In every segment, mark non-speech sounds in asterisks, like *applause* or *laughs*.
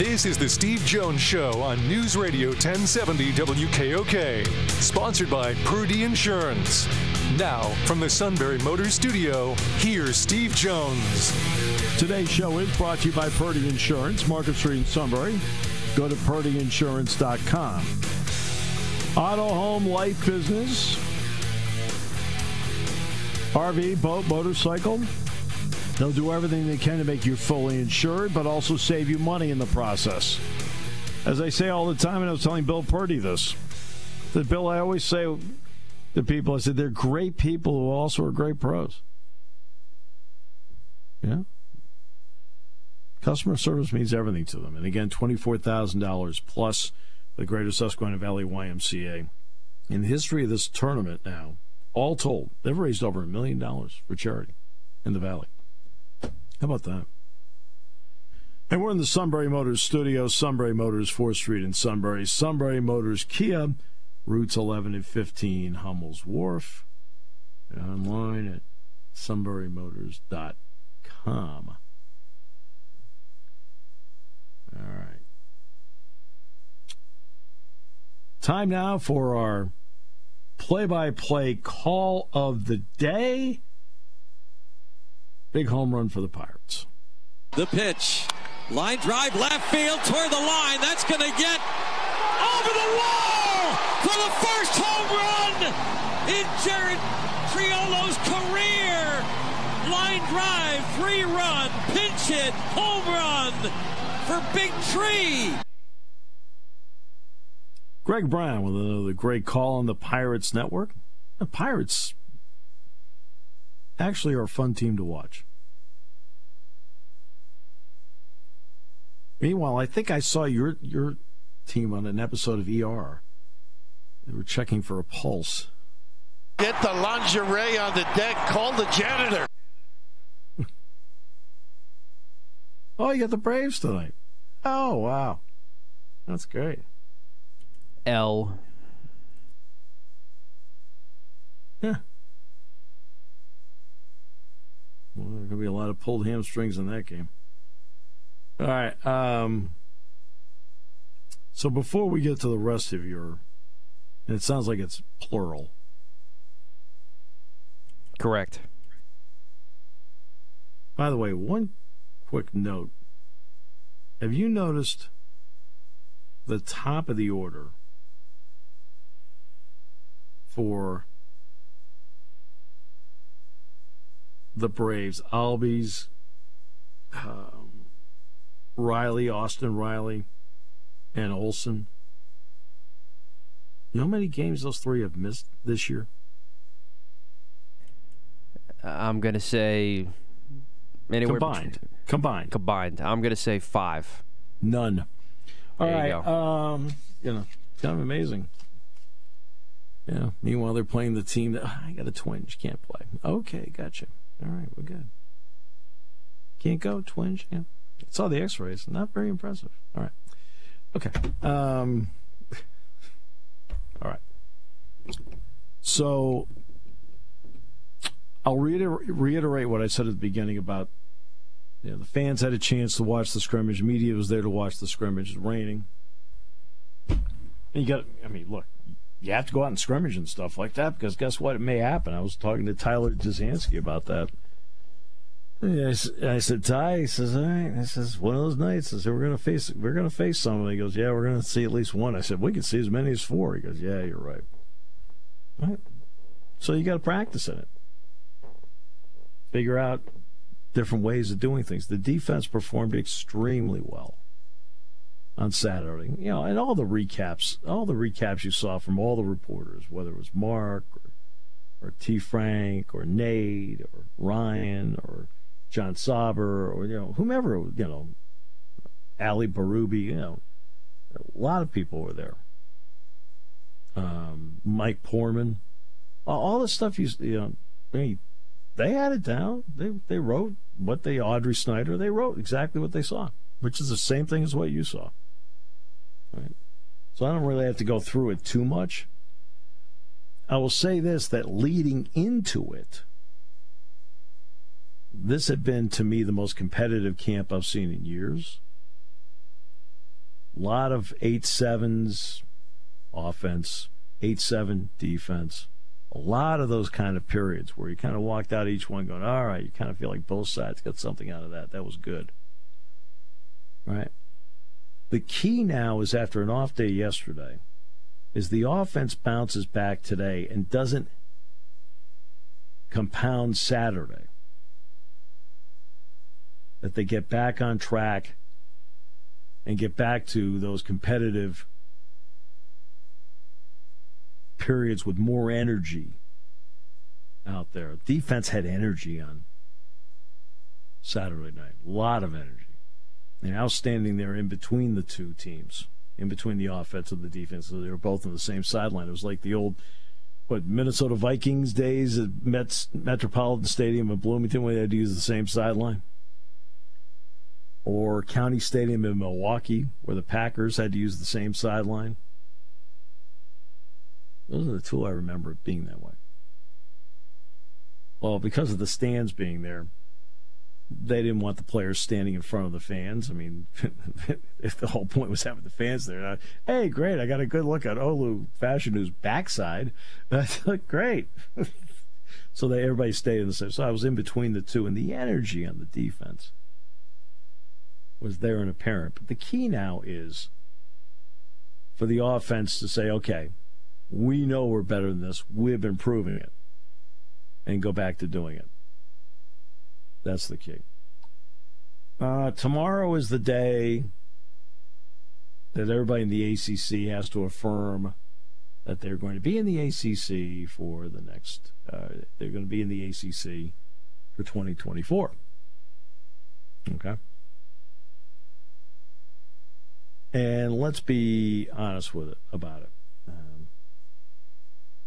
This is the Steve Jones Show on News Radio 1070 WKOK, sponsored by Purdy Insurance. Now, from the Sunbury Motors Studio, here's Steve Jones. Today's show is brought to you by Purdy Insurance, Market Street in Sunbury. Go to purdyinsurance.com. Auto, home, life, business, RV, boat, motorcycle. They'll do everything they can to make you fully insured, but also save you money in the process. As I say all the time, and I was telling Bill Purdy this, that Bill, I always say to people, I said, they're great people who also are great pros. Yeah. Customer service means everything to them. And again, $24,000 plus the Greater Susquehanna Valley YMCA. In the history of this tournament now, all told, they've raised over a million dollars for charity in the Valley. How about that? And we're in the Sunbury Motors studio, Sunbury Motors, 4th Street in Sunbury. Sunbury Motors Kia, routes 11 and 15, Hummel's Wharf. Online at sunburymotors.com. All right. Time now for our play by play call of the day. Big home run for the Pirates. The pitch. Line drive left field toward the line. That's going to get over the wall for the first home run in Jared Triolo's career. Line drive, three run, pinch hit, home run for Big Tree. Greg Brown with another great call on the Pirates Network. The Pirates actually are a fun team to watch. Meanwhile, I think I saw your your team on an episode of ER. They were checking for a pulse. Get the lingerie on the deck. Call the janitor. *laughs* oh, you got the Braves tonight. Oh, wow. That's great. L. Yeah. Well, there's going to be a lot of pulled hamstrings in that game. All right. Um, so before we get to the rest of your, and it sounds like it's plural. Correct. By the way, one quick note. Have you noticed the top of the order for the Braves? Albies, um, Riley, Austin Riley, and Olson. You know how many games those three have missed this year? I'm going to say anywhere combined. between- combined. combined. I'm going to say five. None. All There right. you go. Um, you know, kind of amazing. Yeah. Meanwhile, they're playing the team that "Ah, I got a twinge, can't play. Okay, gotcha. All right, we're good. Can't go twinge. Yeah. Saw the X-rays. Not very impressive. All right. Okay. Um. *laughs* All right. So I'll reiter- reiterate what I said at the beginning about you know, the fans had a chance to watch the scrimmage. Media was there to watch the scrimmage. It's raining. And you got, I mean, look, you have to go out and scrimmage and stuff like that because guess what? It may happen. I was talking to Tyler Jasansky about that. I, I said, Ty, he says, all right. I says, one of those nights. I said, we're gonna face, we're gonna face someone. He goes, yeah, we're gonna see at least one. I said, we can see as many as four. He goes, yeah, you're right. So you got to practice in it. Figure out different ways of doing things. The defense performed extremely well on Saturday. You know, and all the recaps, all the recaps you saw from all the reporters, whether it was Mark or, or T. Frank or Nate or Ryan or John Sauber or you know whomever you know, Ali Barubi. You know, a lot of people were there. Um, Mike Poorman, all, the stuff you you know, mean, they had it down. They they wrote what they Audrey Snyder they wrote exactly what they saw, which is the same thing as what you saw. Right. So I don't really have to go through it too much. I will say this that leading into it, this had been to me the most competitive camp I've seen in years. A lot of eight sevens offense, eight seven defense. A lot of those kind of periods where you kind of walked out each one going, all right, you kind of feel like both sides got something out of that. That was good. Right? The key now is after an off day yesterday, is the offense bounces back today and doesn't compound Saturday. That they get back on track and get back to those competitive periods with more energy out there. Defense had energy on Saturday night, a lot of energy. And outstanding there in between the two teams, in between the offense and the defense. So they were both on the same sideline. It was like the old what Minnesota Vikings days at Mets Metropolitan Stadium in Bloomington where they had to use the same sideline. Or County Stadium in Milwaukee where the Packers had to use the same sideline. Those are the two I remember being that way. Well, because of the stands being there, they didn't want the players standing in front of the fans. I mean, *laughs* if the whole point was having the fans there, hey, great, I got a good look at Olu Fashanu's backside. *laughs* That looked great. *laughs* so they everybody stayed in the same. So I was in between the two, and the energy on the defense was there and apparent. But the key now is for the offense to say, okay, we know we're better than this. We've been proving it. And go back to doing it. That's the key. Uh, tomorrow is the day that everybody in the ACC has to affirm that they're going to be in the ACC for the next, uh, they're going to be in the ACC for 2024. Okay. And let's be honest with it about it. Um,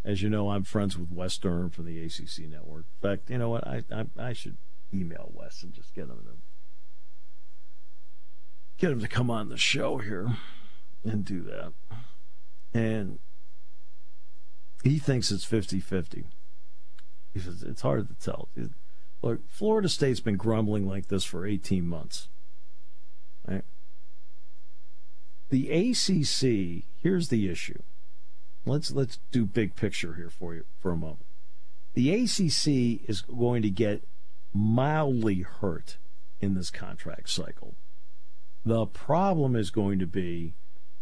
as you know, I'm friends with Wes Stern from the ACC network. In fact, you know what? I, I, I should email Wes and just get him to get him to come on the show here and do that. And he thinks it's 50-50. He says it's hard to tell. Look, Florida State's been grumbling like this for 18 months. Right? The ACC, here's the issue. Let's let's do big picture here for you for a moment. The ACC is going to get mildly hurt in this contract cycle. The problem is going to be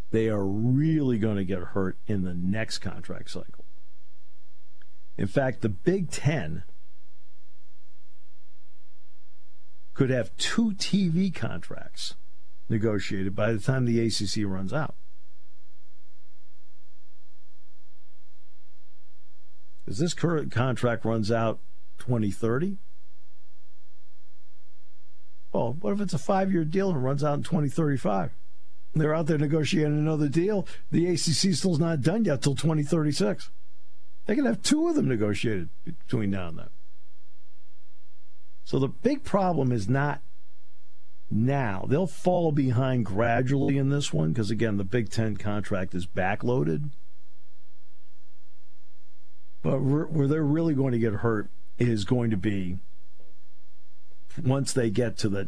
they are really going to get hurt in the next contract cycle. In fact, the Big Ten could have two TV contracts negotiated by the time the ACC runs out. Because this current contract runs out 2030. Well, what if it's a five year deal and runs out in 2035? They're out there negotiating another deal. The ACC still's not done yet till 2036. They can have two of them negotiated between now and then. So the big problem is not now. They'll fall behind gradually in this one because, again, the Big Ten contract is backloaded. But where they're really going to get hurt is going to be once they get to the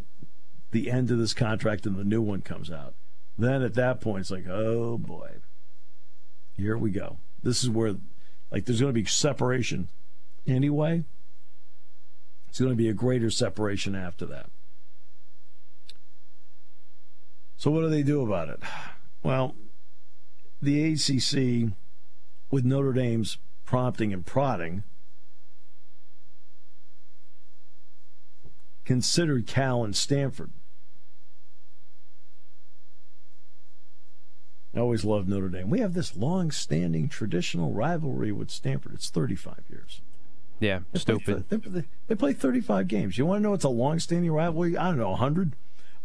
the end of this contract and the new one comes out. Then at that point, it's like, oh boy, here we go. This is where, like, there's going to be separation anyway. It's going to be a greater separation after that. So, what do they do about it? Well, the ACC, with Notre Dame's prompting and prodding, considered Cal and Stanford. I always loved Notre Dame. We have this long-standing traditional rivalry with Stanford. It's 35 years. Yeah, they stupid. Play, they, they, play 35 games. You want to know it's a long-standing rivalry? I don't know, 100.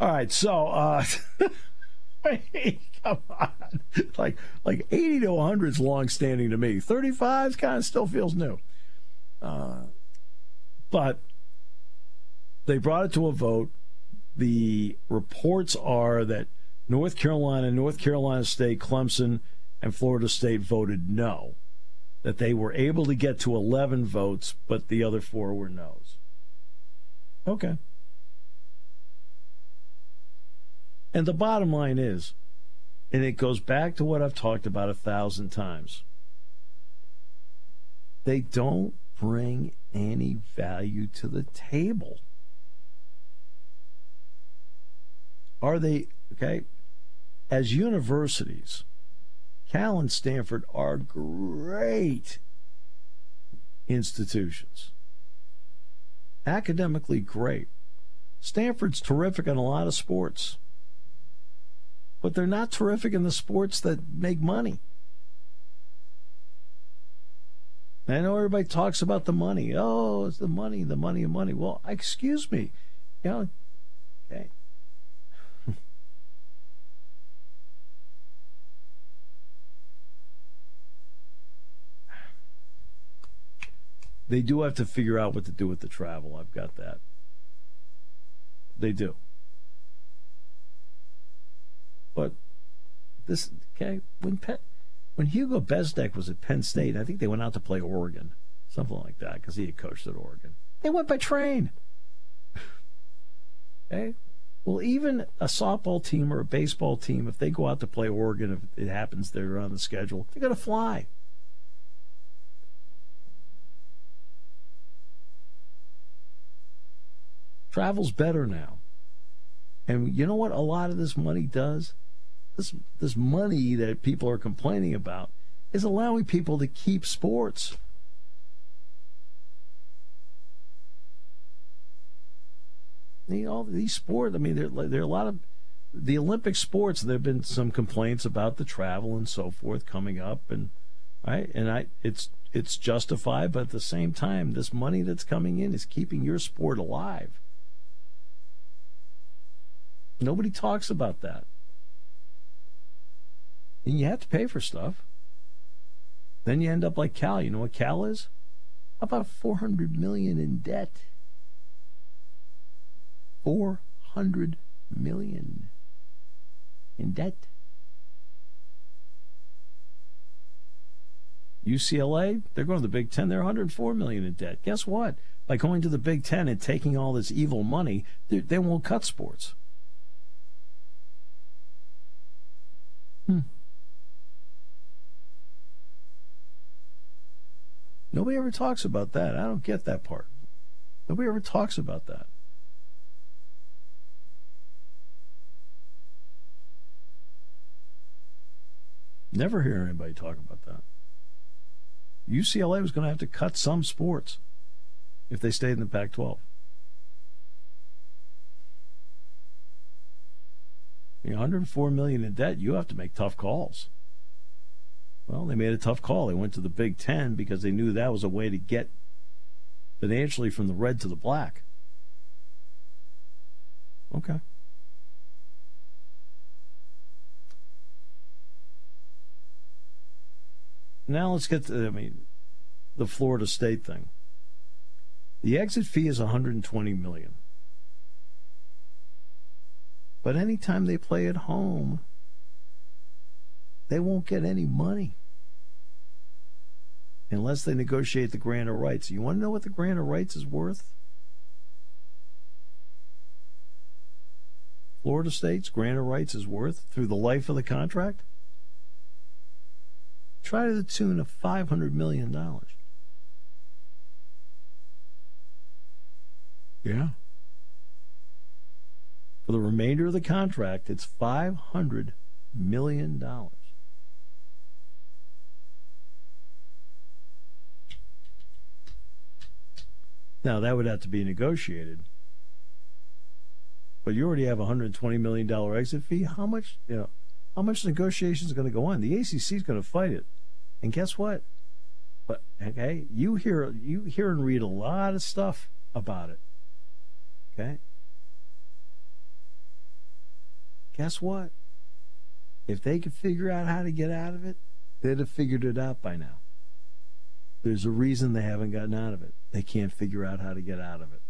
All right, so uh, *laughs* come on, like like 80 to 100 is long-standing to me. 35 kind of still feels new. Uh, but They brought it to a vote. The reports are that North Carolina, North Carolina State, Clemson, and Florida State voted no. That they were able to get to 11 votes, but the other four were no's. Okay. And the bottom line is, and it goes back to what I've talked about a thousand times they don't bring any value to the table. Are they, okay? As universities, Cal and Stanford are great institutions. Academically great. Stanford's terrific in a lot of sports, but they're not terrific in the sports that make money. I know everybody talks about the money. Oh, it's the money, the money, the money. Well, excuse me. You know, okay. they do have to figure out what to do with the travel. I've got that. They do. But this, okay, when Pet when Hugo Bezdek was at Penn State, I think they went out to play Oregon, something like that, because he had coached at Oregon. They went by train. *sighs* okay? Well, even a softball team or a baseball team, if they go out to play Oregon, if it happens they're on the schedule, they're going to fly. Travel's better now. And you know what a lot of this money does? This this money that people are complaining about is allowing people to keep sports. Know, these sports. I mean, there there are a lot of the Olympic sports. There have been some complaints about the travel and so forth coming up, and right, and I it's it's justified, but at the same time, this money that's coming in is keeping your sport alive. Nobody talks about that. And you have to pay for stuff. Then you end up like Cal. You know what Cal is? About 400 million in debt. 400 million in debt. UCLA, they're going to the Big Ten. They're 104 million in debt. Guess what? By going to the Big Ten and taking all this evil money, they, they won't cut sports. Hmm. Nobody ever talks about that. I don't get that part. Nobody ever talks about that. Never hear anybody talk about that. UCLA was going to have to cut some sports if they stayed in the Pac 12. You know, 104 million in debt, you have to make tough calls. Well, they made a tough call. They went to the Big Ten because they knew that was a way to get financially from the red to the black. Okay. Now let's get to I mean the Florida State thing. The exit fee is 120 million. But anytime they play at home, they won't get any money unless they negotiate the grant of rights. You want to know what the grant of rights is worth? Florida State's grant of rights is worth through the life of the contract? Try to the tune of $500 million. Yeah. For the remainder of the contract, it's $500 million. Now that would have to be negotiated. But you already have a hundred twenty million dollar exit fee. How much you know? How much negotiation is going to go on? The ACC is going to fight it, and guess what? But okay, you hear you hear and read a lot of stuff about it. Okay. Guess what? If they could figure out how to get out of it, they'd have figured it out by now. There's a reason they haven't gotten out of it. They can't figure out how to get out of it.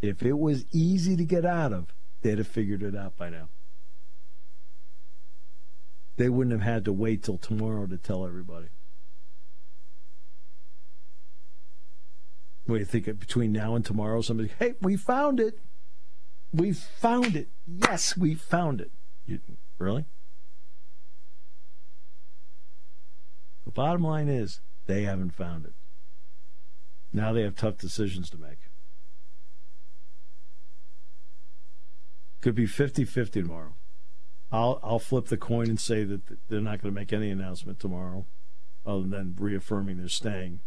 If it was easy to get out of, they'd have figured it out by now. They wouldn't have had to wait till tomorrow to tell everybody. What do you think? Uh, between now and tomorrow, somebody, hey, we found it. We found it. Yes, we found it. You, really? The bottom line is they haven't found it. Now they have tough decisions to make. Could be 50 50 tomorrow. I'll, I'll flip the coin and say that they're not going to make any announcement tomorrow other than reaffirming they're staying.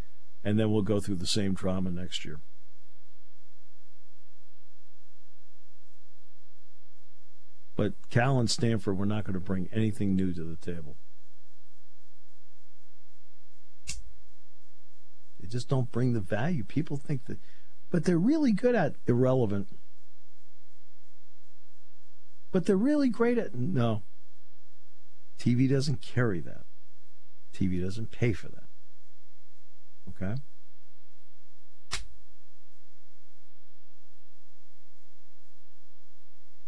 And then we'll go through the same drama next year. But Cal and Stanford were not going to bring anything new to the table. They just don't bring the value. People think that, but they're really good at irrelevant. But they're really great at no. TV doesn't carry that. TV doesn't pay for that. Okay?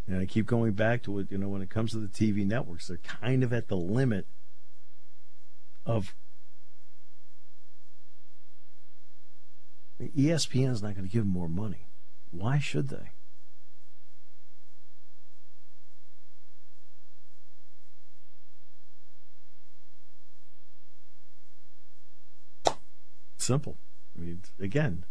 And I keep going back to it, you know, when it comes to the TV networks, they're kind of at the limit of ESPN is not going to give them more money. Why should they? Simple. I mean, again,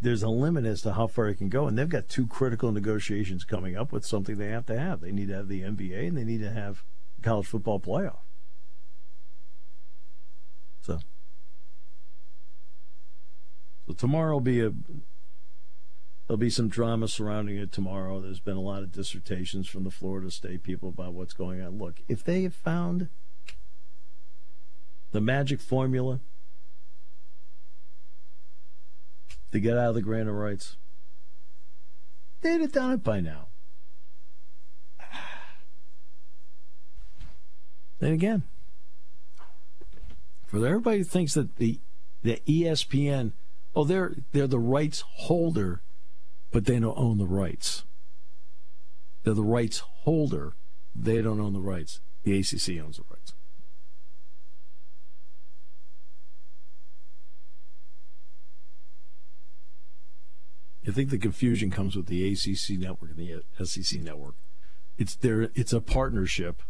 there's a limit as to how far it can go, and they've got two critical negotiations coming up with something they have to have. They need to have the NBA, and they need to have college football playoff. So, so tomorrow will be a there'll be some drama surrounding it tomorrow. There's been a lot of dissertations from the Florida State people about what's going on. Look, if they have found the magic formula to get out of the grant of rights. They'd have done it by now. *sighs* Then again, for everybody who thinks that the the ESPN, oh, they're they're the rights holder, but they don't own the rights. They're the rights holder, they don't own the rights. The ACC owns the rights. I think the confusion comes with the ACC network and the SEC network. It's there. It's a partnership,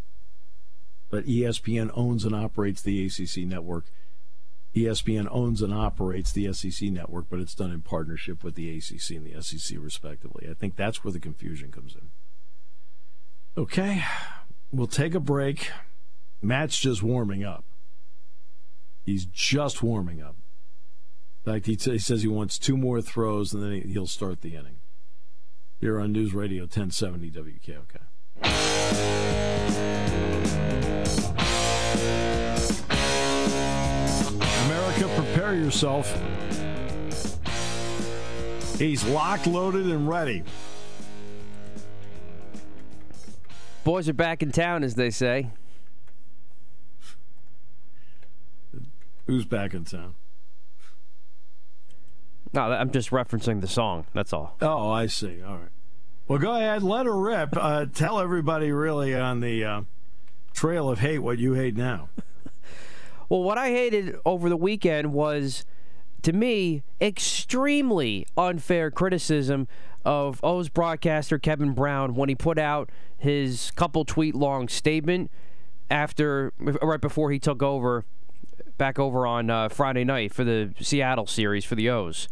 but ESPN owns and operates the ACC network. ESPN owns and operates the SEC network, but it's done in partnership with the ACC and the SEC, respectively. I think that's where the confusion comes in. Okay, we'll take a break. Matt's just warming up. He's just warming up. In fact, he, t- he says he wants two more throws and then he'll start the inning. Here on News Radio 1070 WKOK. Prepare yourself. He's locked, loaded, and ready. Boys are back in town, as they say. Who's back in town? No, I'm just referencing the song. That's all. Oh, I see. All right. Well, go ahead, let her rip. Uh, tell everybody really on the uh, trail of hate what you hate now. Well, what I hated over the weekend was, to me, extremely unfair criticism of O's broadcaster Kevin Brown when he put out his couple tweet long statement after right before he took over back over on uh, Friday night for the Seattle series for the O's.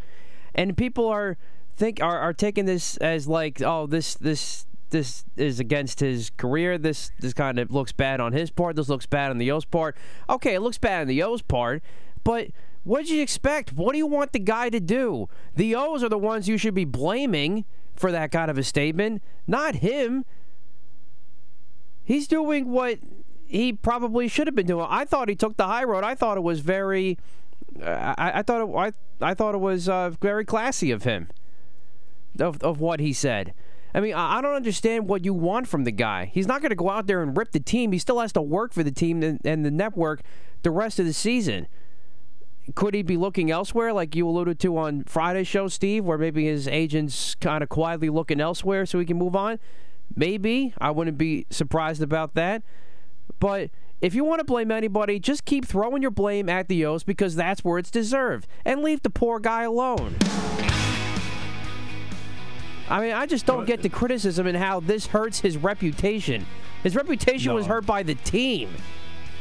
And people are think are, are taking this as like oh this this this is against his career. This this kind of looks bad on his part. This looks bad on the O's part. Okay, it looks bad on the O's part, but what did you expect? What do you want the guy to do? The O's are the ones you should be blaming for that kind of a statement, not him. He's doing what he probably should have been doing. I thought he took the high road. I thought it was very I, I thought it, I, I thought it was uh, very classy of him, of of what he said. I mean, I, don't understand what you want from the guy. He's not going to go out there and rip the team. He still has to work for the team and the network the rest of the season. could he be looking elsewhere, like you alluded to on Friday's show, Steve, where maybe his agent's kind of quietly looking elsewhere so he can move on? Maybe. I wouldn't be surprised about that. But if you want to blame anybody, just keep throwing your blame at the O's because that's where it's deserved. And leave the poor guy alone. I mean, I just don't get the criticism and how this hurts his reputation. His reputation No. was hurt by the team.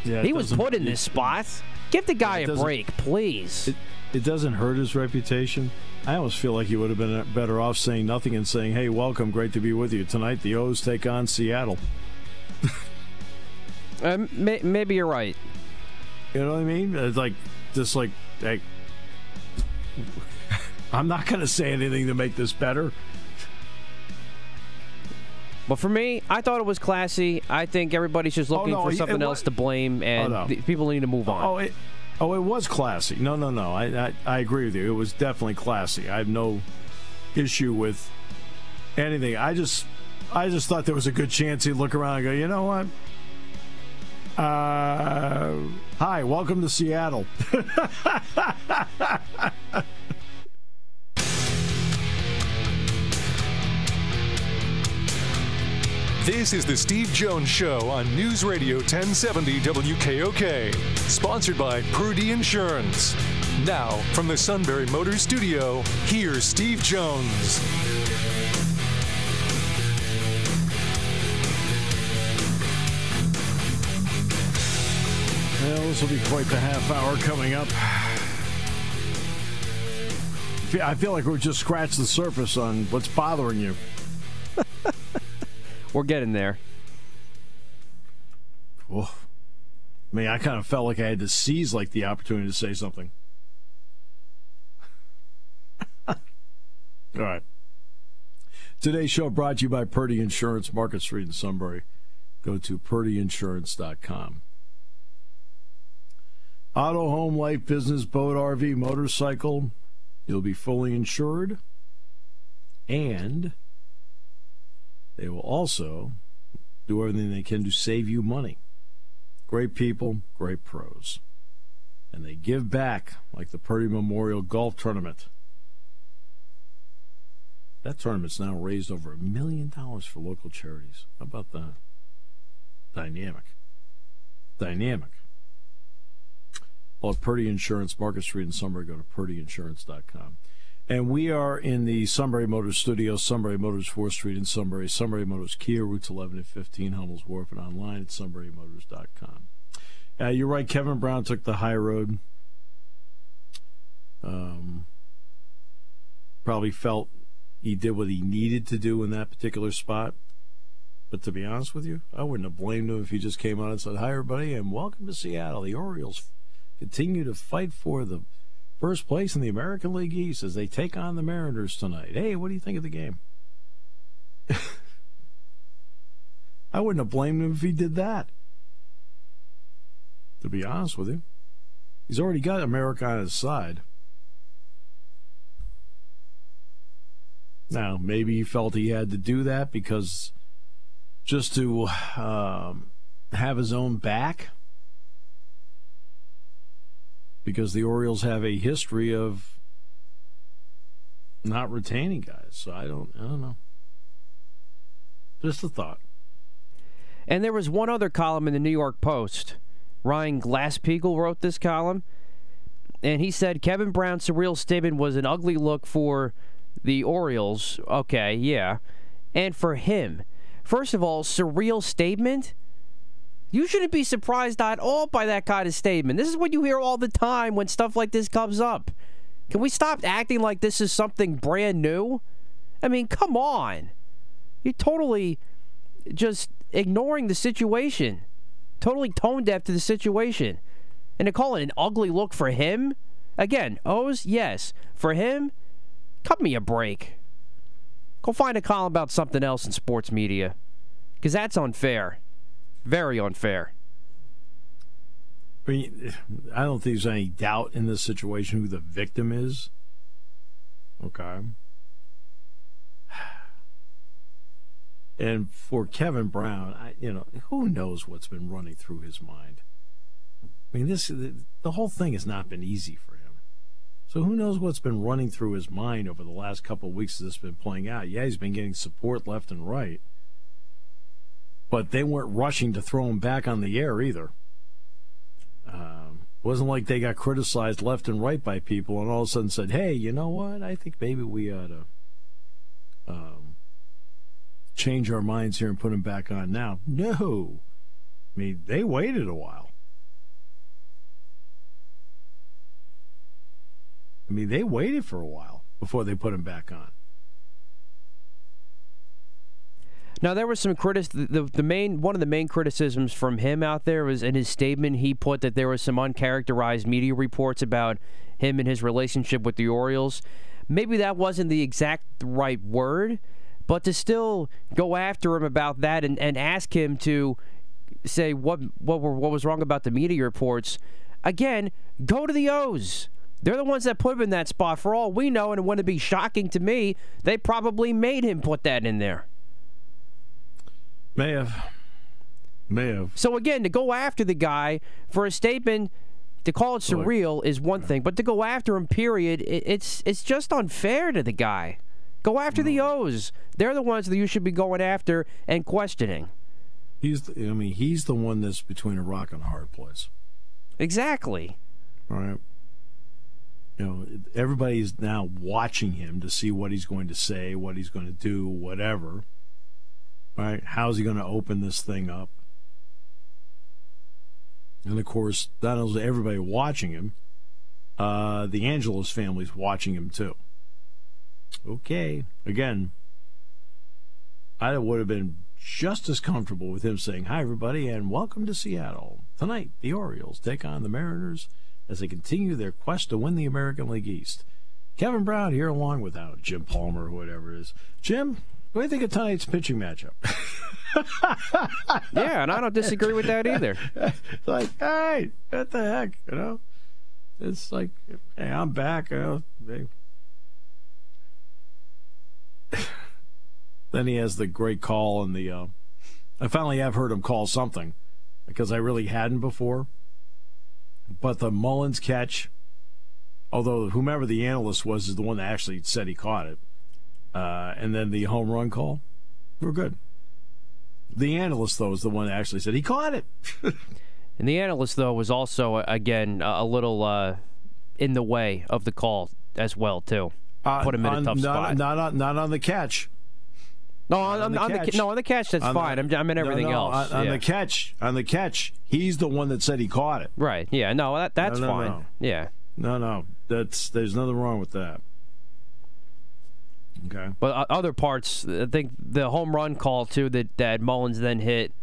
Yeah, He was put in this spot. Give the guy a break, please. It, it doesn't hurt his reputation. I almost feel like he would have been better off saying nothing and saying, "Hey, welcome, great to be with you tonight." The O's take on Seattle. *laughs* Um, may, maybe you're right. You know what I mean? It's like just like, hey, *laughs* I'm not going to say anything to make this better. But for me, I thought it was classy. I think everybody's just looking Oh, no, for something else to blame, and no. people need to move on. Oh, it, oh, it was classy. No, no, no. I, I, I agree with you. It was definitely classy. I have no issue with anything. I just, I just thought there was a good chance he'd look around and go, you know what? Uh, hi, welcome to Seattle. *laughs* This is the Steve Jones Show on News Radio 1070 WKOK. Sponsored by Purdy Insurance. Now, from the Sunbury Motor Studio, here's Steve Jones. Well, this will be quite the half hour coming up. I feel like we're just scratched the surface on what's bothering you. *laughs* We're getting there. Oh. I mean, I kind of felt like I had to seize like the opportunity to say something. *laughs* All right. Today's show brought to you by Purdy Insurance, Market Street in Sunbury. Go to purdyinsurance.com. Auto, home, life, business, boat, RV, motorcycle. You'll be fully insured. And they will also do everything they can to save you money. Great people, great pros. And they give back like the Purdy Memorial Golf Tournament. That tournament's now raised over a million dollars for local charities. How about that? Dynamic. Dynamic. Well, Purdy Insurance, Market Street in Sunbury, go to purdyinsurance.com. And we are in the Sunbury Motors studio, Sunbury Motors 4th Street in Sunbury, Sunbury Motors Kia, routes 11 and 15, Hummel's Wharf, and online at sunburymotors.com. Uh, you're right, Kevin Brown took the high road. Um, probably felt he did what he needed to do in that particular spot. But to be honest with you, I wouldn't have blamed him if he just came out and said, Hi, everybody, and welcome to Seattle. The Orioles continue to fight for the first place in the American League East as they take on the Mariners tonight. Hey, what do you think of the game? *laughs* I wouldn't have blamed him if he did that. To be honest with you, he's already got America on his side. Now, maybe he felt he had to do that because just to um, have his own back because the Orioles have a history of not retaining guys. So I don't, I don't know. Just a thought. And there was one other column in the New York Post. Ryan Glasspiegel wrote this column, and he said Kevin Brown's surreal statement was an ugly look for the Orioles. Okay, yeah. And for him. First of all, surreal statement? You shouldn't be surprised at all by that kind of statement. This is what you hear all the time when stuff like this comes up. Can we stop acting like this is something brand new? I mean, come on. You're totally just ignoring the situation, totally tone deaf to the situation. And to call it an ugly look for him? Again, O's, yes. For him, cut me a break. Go find a column about something else in sports media. Because that's unfair. Very unfair. I mean, I don't think there's any doubt in this situation who the victim is. Okay. And for Kevin Brown, I, you know, who knows what's been running through his mind? I mean, this the, whole thing has not been easy for him. So who knows what's been running through his mind over the last couple of weeks this has been playing out? Yeah, he's been getting support left and right, but they weren't rushing to throw him back on the air either. Um, wasn't like they got criticized left and right by people and all of a sudden said, "Hey, you know what? I think maybe we ought to um, change our minds here and put him back on now." No, I mean they waited a while. I mean they waited for a while before they put him back on. Now there was some critic. The, the main one of the main criticisms from him out there was in his statement. He put that there was some uncharacterized media reports about him and his relationship with the Orioles. Maybe that wasn't the exact right word, but to still go after him about that and, and ask him to say what what were, what was wrong about the media reports. Again, go to the O's. They're the ones that put him in that spot. For all we know, and it wouldn't be shocking to me, they probably made him put that in there. May have. May have. So again, to go after the guy for a statement, to call it surreal is one thing, but to go after him, period, it, it's it's just unfair to the guy. Go after the O's. They're the ones that you should be going after and questioning. He's. The, I mean, he's the one that's between a rock and a hard place. Exactly. All right. You know, everybody's now watching him to see what he's going to say, what he's going to do, whatever. Right? How's he going to open this thing up? And of course, not only everybody watching him, uh, the Angelos family's watching him too. Okay. Again, I would have been just as comfortable with him saying, Hi, everybody, and welcome to Seattle. Tonight, the Orioles take on the Mariners as they continue their quest to win the American League East. Kevin Brown here along with uh, Jim Palmer whatever it is. Jim, what do you think of tonight's pitching matchup? yeah, and I don't disagree with that either. It's *laughs* like, hey, what the heck, you know? It's like, hey, I'm back. You know, *sighs* then he has the great call and the. Uh, I finally have heard him call something because I really hadn't before. But the Mullins catch, although whomever the analyst was is the one that actually said he caught it, uh, and then the home run call, we're good. The analyst though is the one that actually said he caught it. *laughs* and the analyst though was also again a little uh, in the way of the call as well too. Uh, Put him in on, a tough not, spot. Not on, not on the catch. No, on, on, the on the, catch. no on the catch that's On fine. the- I'm, I'm in everything no, no, else. On, yeah. the catch, on the catch, he's the one that said he caught it. right? Yeah. No, that that's No, fine. no. Yeah. No, no, that's there's nothing wrong with that. Okay. But uh, other parts, I think the home run call too that that Mullins then hit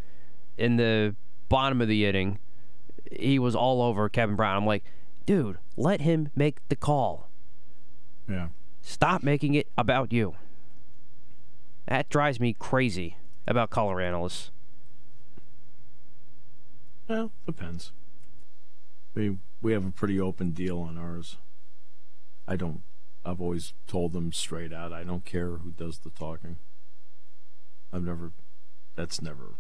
in the bottom of the inning, he was all over Kevin Brown. I'm like, dude, let him make the call. Yeah. Stop making it about you. That drives me crazy about color analysts. Well, depends. We we have a pretty open deal on ours. I don't. I've always told them straight out. I don't care who does the talking. I've never. That's never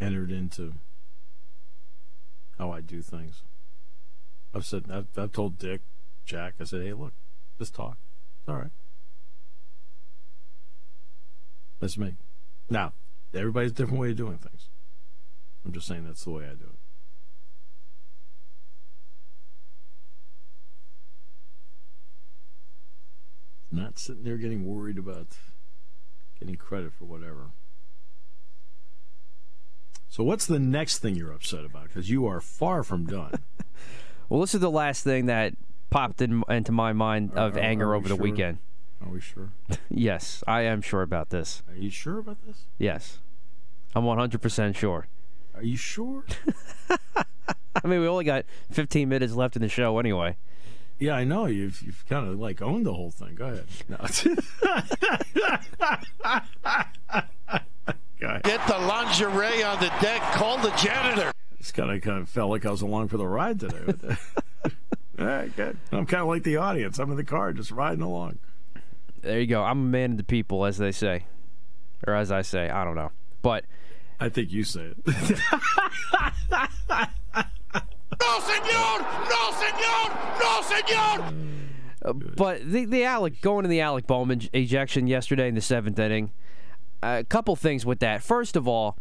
entered into how I do things. I've said. I've, I've told Dick, Jack. I said, hey, look, just talk. It's all right. That's me. Now, everybody's different way of doing things. I'm just saying that's the way I do it. Not sitting there getting worried about getting credit for whatever. So, what's the next thing you're upset about? Because you are far from done. *laughs* Well, this is the last thing that popped in, into my mind of Are- are- anger are over the sure? weekend. Are we sure? *laughs* Yes, I am sure about this. Are you sure about this? Yes, I'm 100% sure. Are you sure? *laughs* I mean, we only got 15 minutes left in the show anyway. Yeah, I know. You've you've kind of like owned the whole thing. Go ahead. No. *laughs* Go ahead. Get the lingerie on the deck. Call the janitor. It's kind of kind of felt like I was along for the ride today. *laughs* All right, good. I'm kind of like the audience. I'm in the car, just riding along. There you go. I'm a man of the people, as they say, or as I say. I don't know, but I think you say it. *laughs* No, senor! No, senor! No, senor! Uh, but the the Alec going to the Alec Bohm ejection yesterday in the seventh inning. A couple things with that. First of all,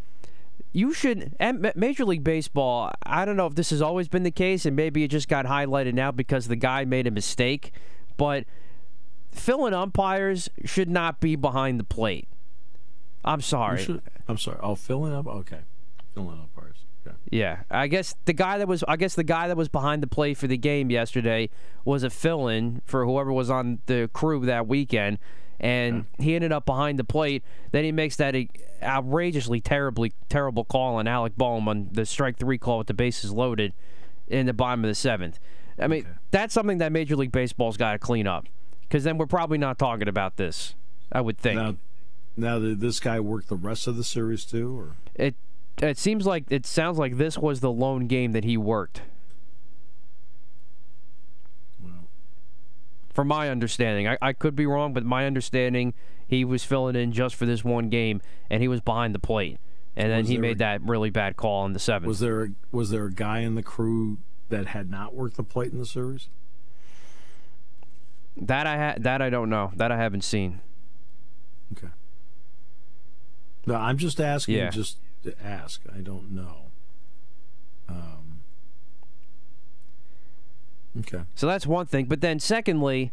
you should Major League Baseball. I don't know if this has always been the case, and maybe it just got highlighted now because the guy made a mistake. But filling umpires should not be behind the plate. I'm sorry. should- I'm sorry. Oh, filling up. Okay, filling up ours. Okay. Yeah, I guess the guy that was I guess the guy that was behind the plate for the game yesterday was a fill-in for whoever was on the crew that weekend, and he ended up behind the plate. Then he makes that outrageously terribly terrible call on Alec Bohm on the strike three call with the bases loaded in the bottom of the seventh. I mean, Okay. that's something that Major League Baseball's got to clean up, because then we're probably not talking about this. I would think. Now, now did this guy work the rest of the series too, or It it seems like it sounds like this was the lone game that he worked. well, from my understanding. I, I could be wrong, but my understanding, he was filling in just for this one game, and he was behind the plate. And then Was he made a- that really bad call in the seventh. was there a, was there a guy in the crew that had not worked the plate in the series? that I ha- that I don't know. That I haven't seen. Okay. No, I'm just asking. Yeah. Just to ask. I don't know. Um. Okay. So that's one thing. But then secondly,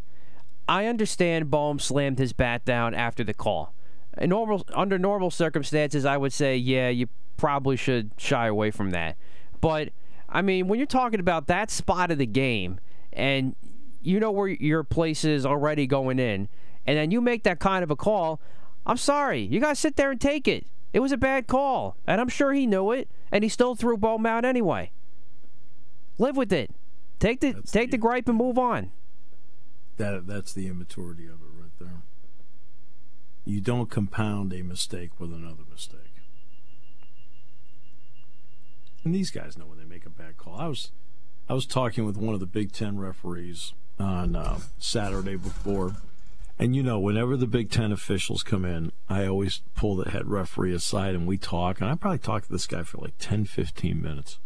I understand Bohm slammed his bat down after the call. In normal under normal circumstances, I would say, yeah, you probably should shy away from that. But I mean, when you're talking about that spot of the game and you know where your place is already going in, and then you make that kind of a call, I'm sorry, you gotta sit there and take it. It was a bad call, and I'm sure he knew it, and he still threw Bohm out anyway. Live with it. Take the That's take the the- gripe and move on. That that's the immaturity of it right there. You don't compound a mistake with another mistake. And these guys know when they make a bad call. I was I was talking with one of the Big Ten referees on uh, Saturday before, and you know, whenever the Big Ten officials come in, I always pull the head referee aside and we talk. And I probably talk to this guy for like 10, 15 minutes.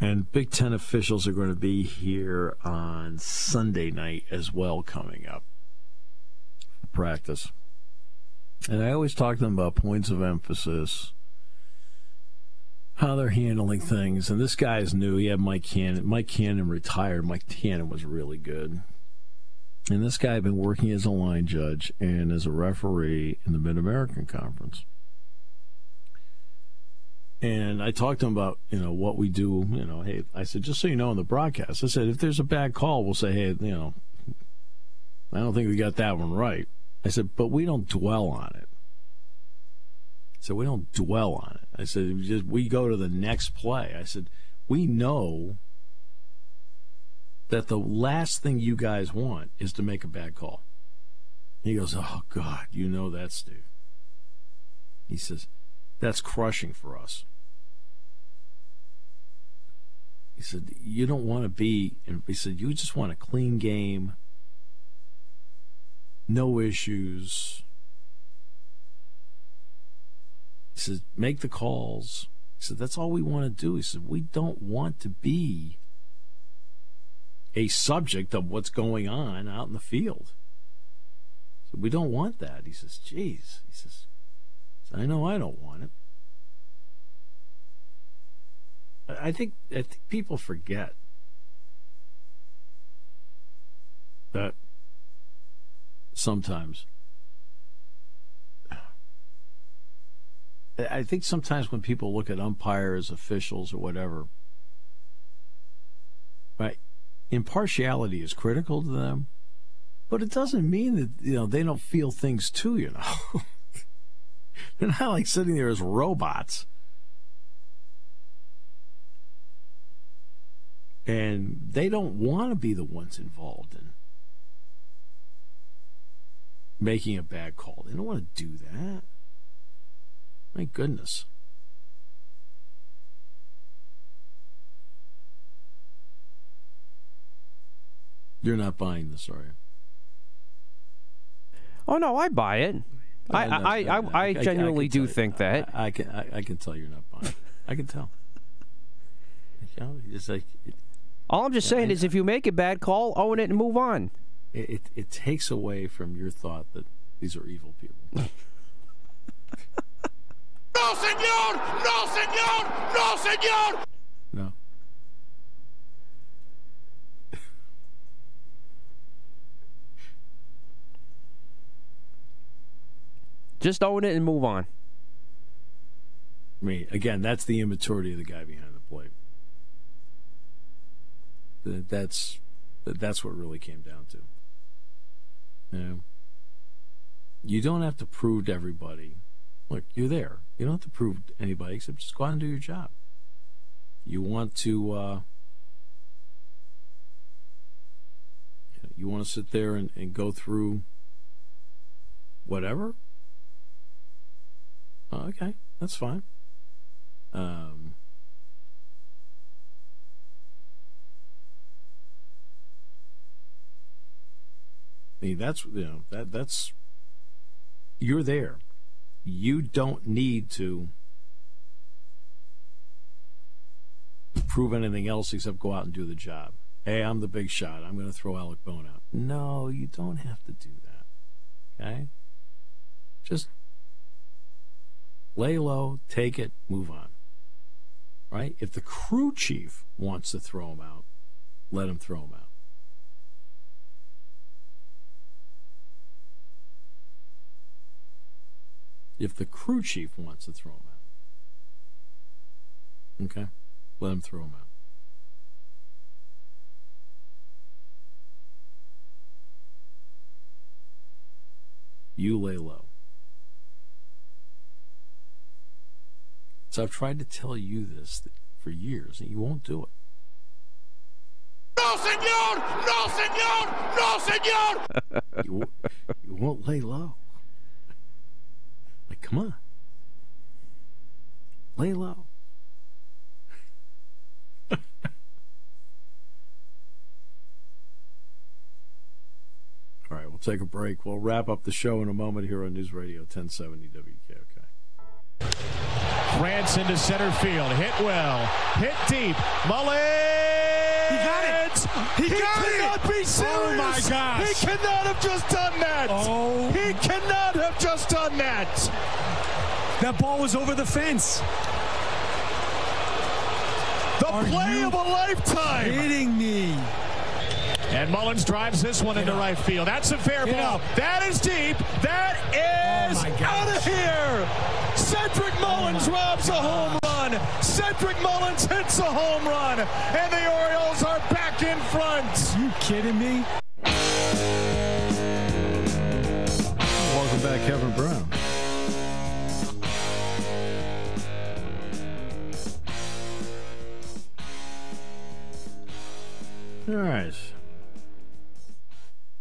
And Big Ten officials are going to be here on Sunday night as well, coming up for practice. And I always talk to them about points of emphasis, how they're handling things. And this guy is new. He had Mike Cannon. Mike Cannon retired. Mike Cannon was really good. And this guy had been working as a line judge and as a referee in the Mid American Conference. And I talked to him about, you know, what we do. You know, hey, I said, just so you know, in the broadcast, I said, if there's a bad call, we'll say, hey, you know, I don't think we got that one right. I said, but we don't dwell on it. I said, we don't dwell on it. I said, we just we go to the next play. I said, we know that the last thing you guys want is to make a bad call. He goes, oh God, you know that, Steve. He says, that's crushing for us. He said, You don't want to be, and he said, You just want a clean game, no issues. He said, Make the calls. He said, That's all we want to do. He said, We don't want to be a subject of what's going on out in the field. So we don't want that. He says, Geez. He says, I know I don't want it. I think I think people forget that sometimes. I think sometimes when people look at umpires, officials, or whatever, right, impartiality is critical to them, but it doesn't mean that you know they don't feel things too. You know, *laughs* they're not like sitting there as robots. and they don't want to be the ones involved in making a bad call. They don't want to do that. My goodness. You're not buying this, are you? Oh no, I buy it. I, no, I, no, no, I, I genuinely tell do you. think that. I, I can. I, I can tell you're not buying. I can tell. You know, it's like it, All I'm just saying is, if you make a bad call, own it and move on. it, it, it takes away from your thought that these are evil people. *laughs* No, senor! No, senor! No, senor! Just own it and move on. I mean, again, that's the immaturity of the guy behind the plate. That's that's what really came down to. You know, you don't have to prove to everybody. Look, you're there. You don't have to prove to anybody except just go out and do your job. You want to. Uh, you want to sit there and, and go through whatever. Oh, okay, that's fine. Um, that's you know that that's you're there. You don't need to prove anything else except go out and do the job. Hey, I'm the big shot. I'm going to throw Alec Bohm out. No, you don't have to do that. Okay, just lay low, take it, move on. Right? If the crew chief wants to throw him out, let him throw him out. If the crew chief wants to throw him out, okay, let him throw him out. You lay low. So I've tried to tell you this for years, and you won't do it. No, senor! No, senor! No, senor! *laughs* You won't, you won't lay low. Like, come on. Lay low. *laughs* All right, we'll take a break. We'll wrap up the show in a moment here on News Radio 1070 WKOK. France into center field. Hit well. Hit deep. Mullins. He got it. He, got cannot it. be serious. Oh, my gosh. He cannot have just done that. Oh. He cannot have just done that. That ball was over the fence. The Are play of a lifetime. Kidding me. And Mullins drives this one into up. right field. That's a fair Get ball. up. That is deep. That oh, is Oh, out of here. Cedric Mullins robs a home run. Cedric Mullins hits a home run. And the Orioles are back in front. You kidding me? Welcome back, Kevin Brown. All right.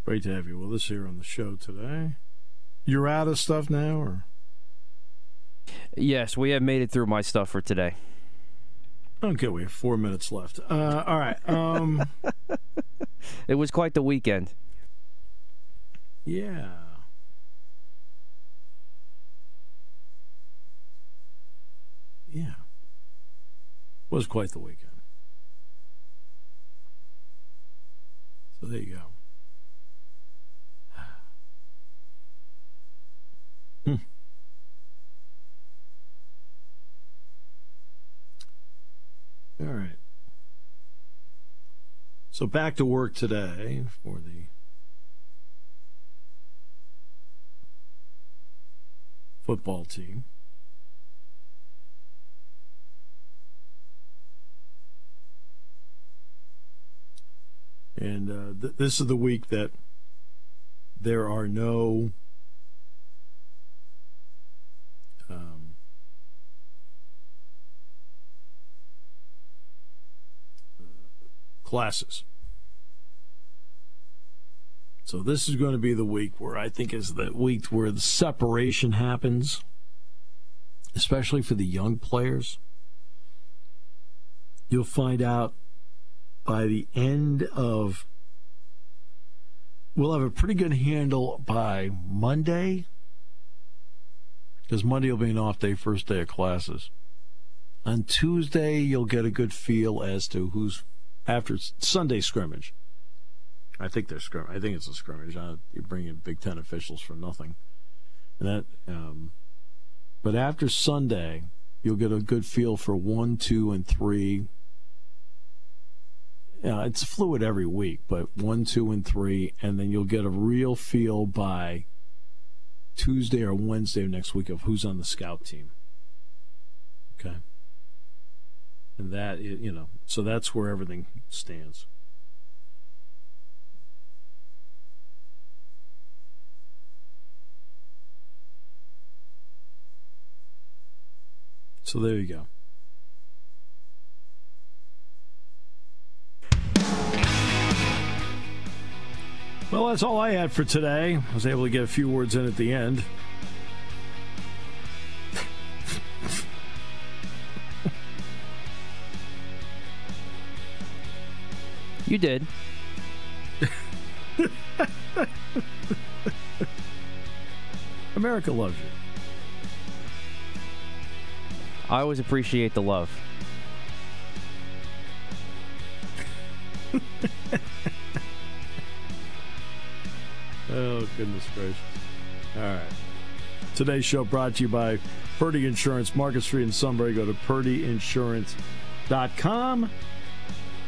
Great to have you with us here on the show today. You're out of stuff now, or Yes, we have made it through my stuff for today. okay? We have four minutes left. Uh, all right. Um, *laughs* It was quite the weekend. yeah. Yeah. It Was quite the weekend. So there you go. *sighs* Hmm. All right. So back to work today for the football team. And uh, th- this is the week that there are no um, classes. So this is going to be the week where I think is the week where the separation happens, especially for the young players. You'll find out by the end of we'll have a pretty good handle by Monday because Monday will be an off day, first day of classes. On Tuesday, you'll get a good feel as to who's after Sunday scrimmage. I think they're scrim. I think it's a scrimmage. You bring in Big Ten officials for nothing. And that, um, but after Sunday, you'll get a good feel for one, two, and three. It's fluid every week, but one, two, and three, and then you'll get a real feel by Tuesday or Wednesday of next week of who's on the scout team. Okay. And that, you know, so that's where everything stands. So there you go. Well, that's all I had for today. I was able to get a few words in at the end. You did. America loves you. I always appreciate the love. *laughs* Oh, goodness gracious. All right. Today's show brought to you by Purdy Insurance, Market Street in Sunbury. Go to purdyinsurance.com.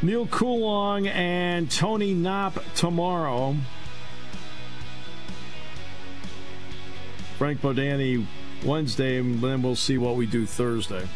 Neil Coulong and Tony Knopp tomorrow. Frank Bodani Wednesday, and then we'll see what we do Thursday.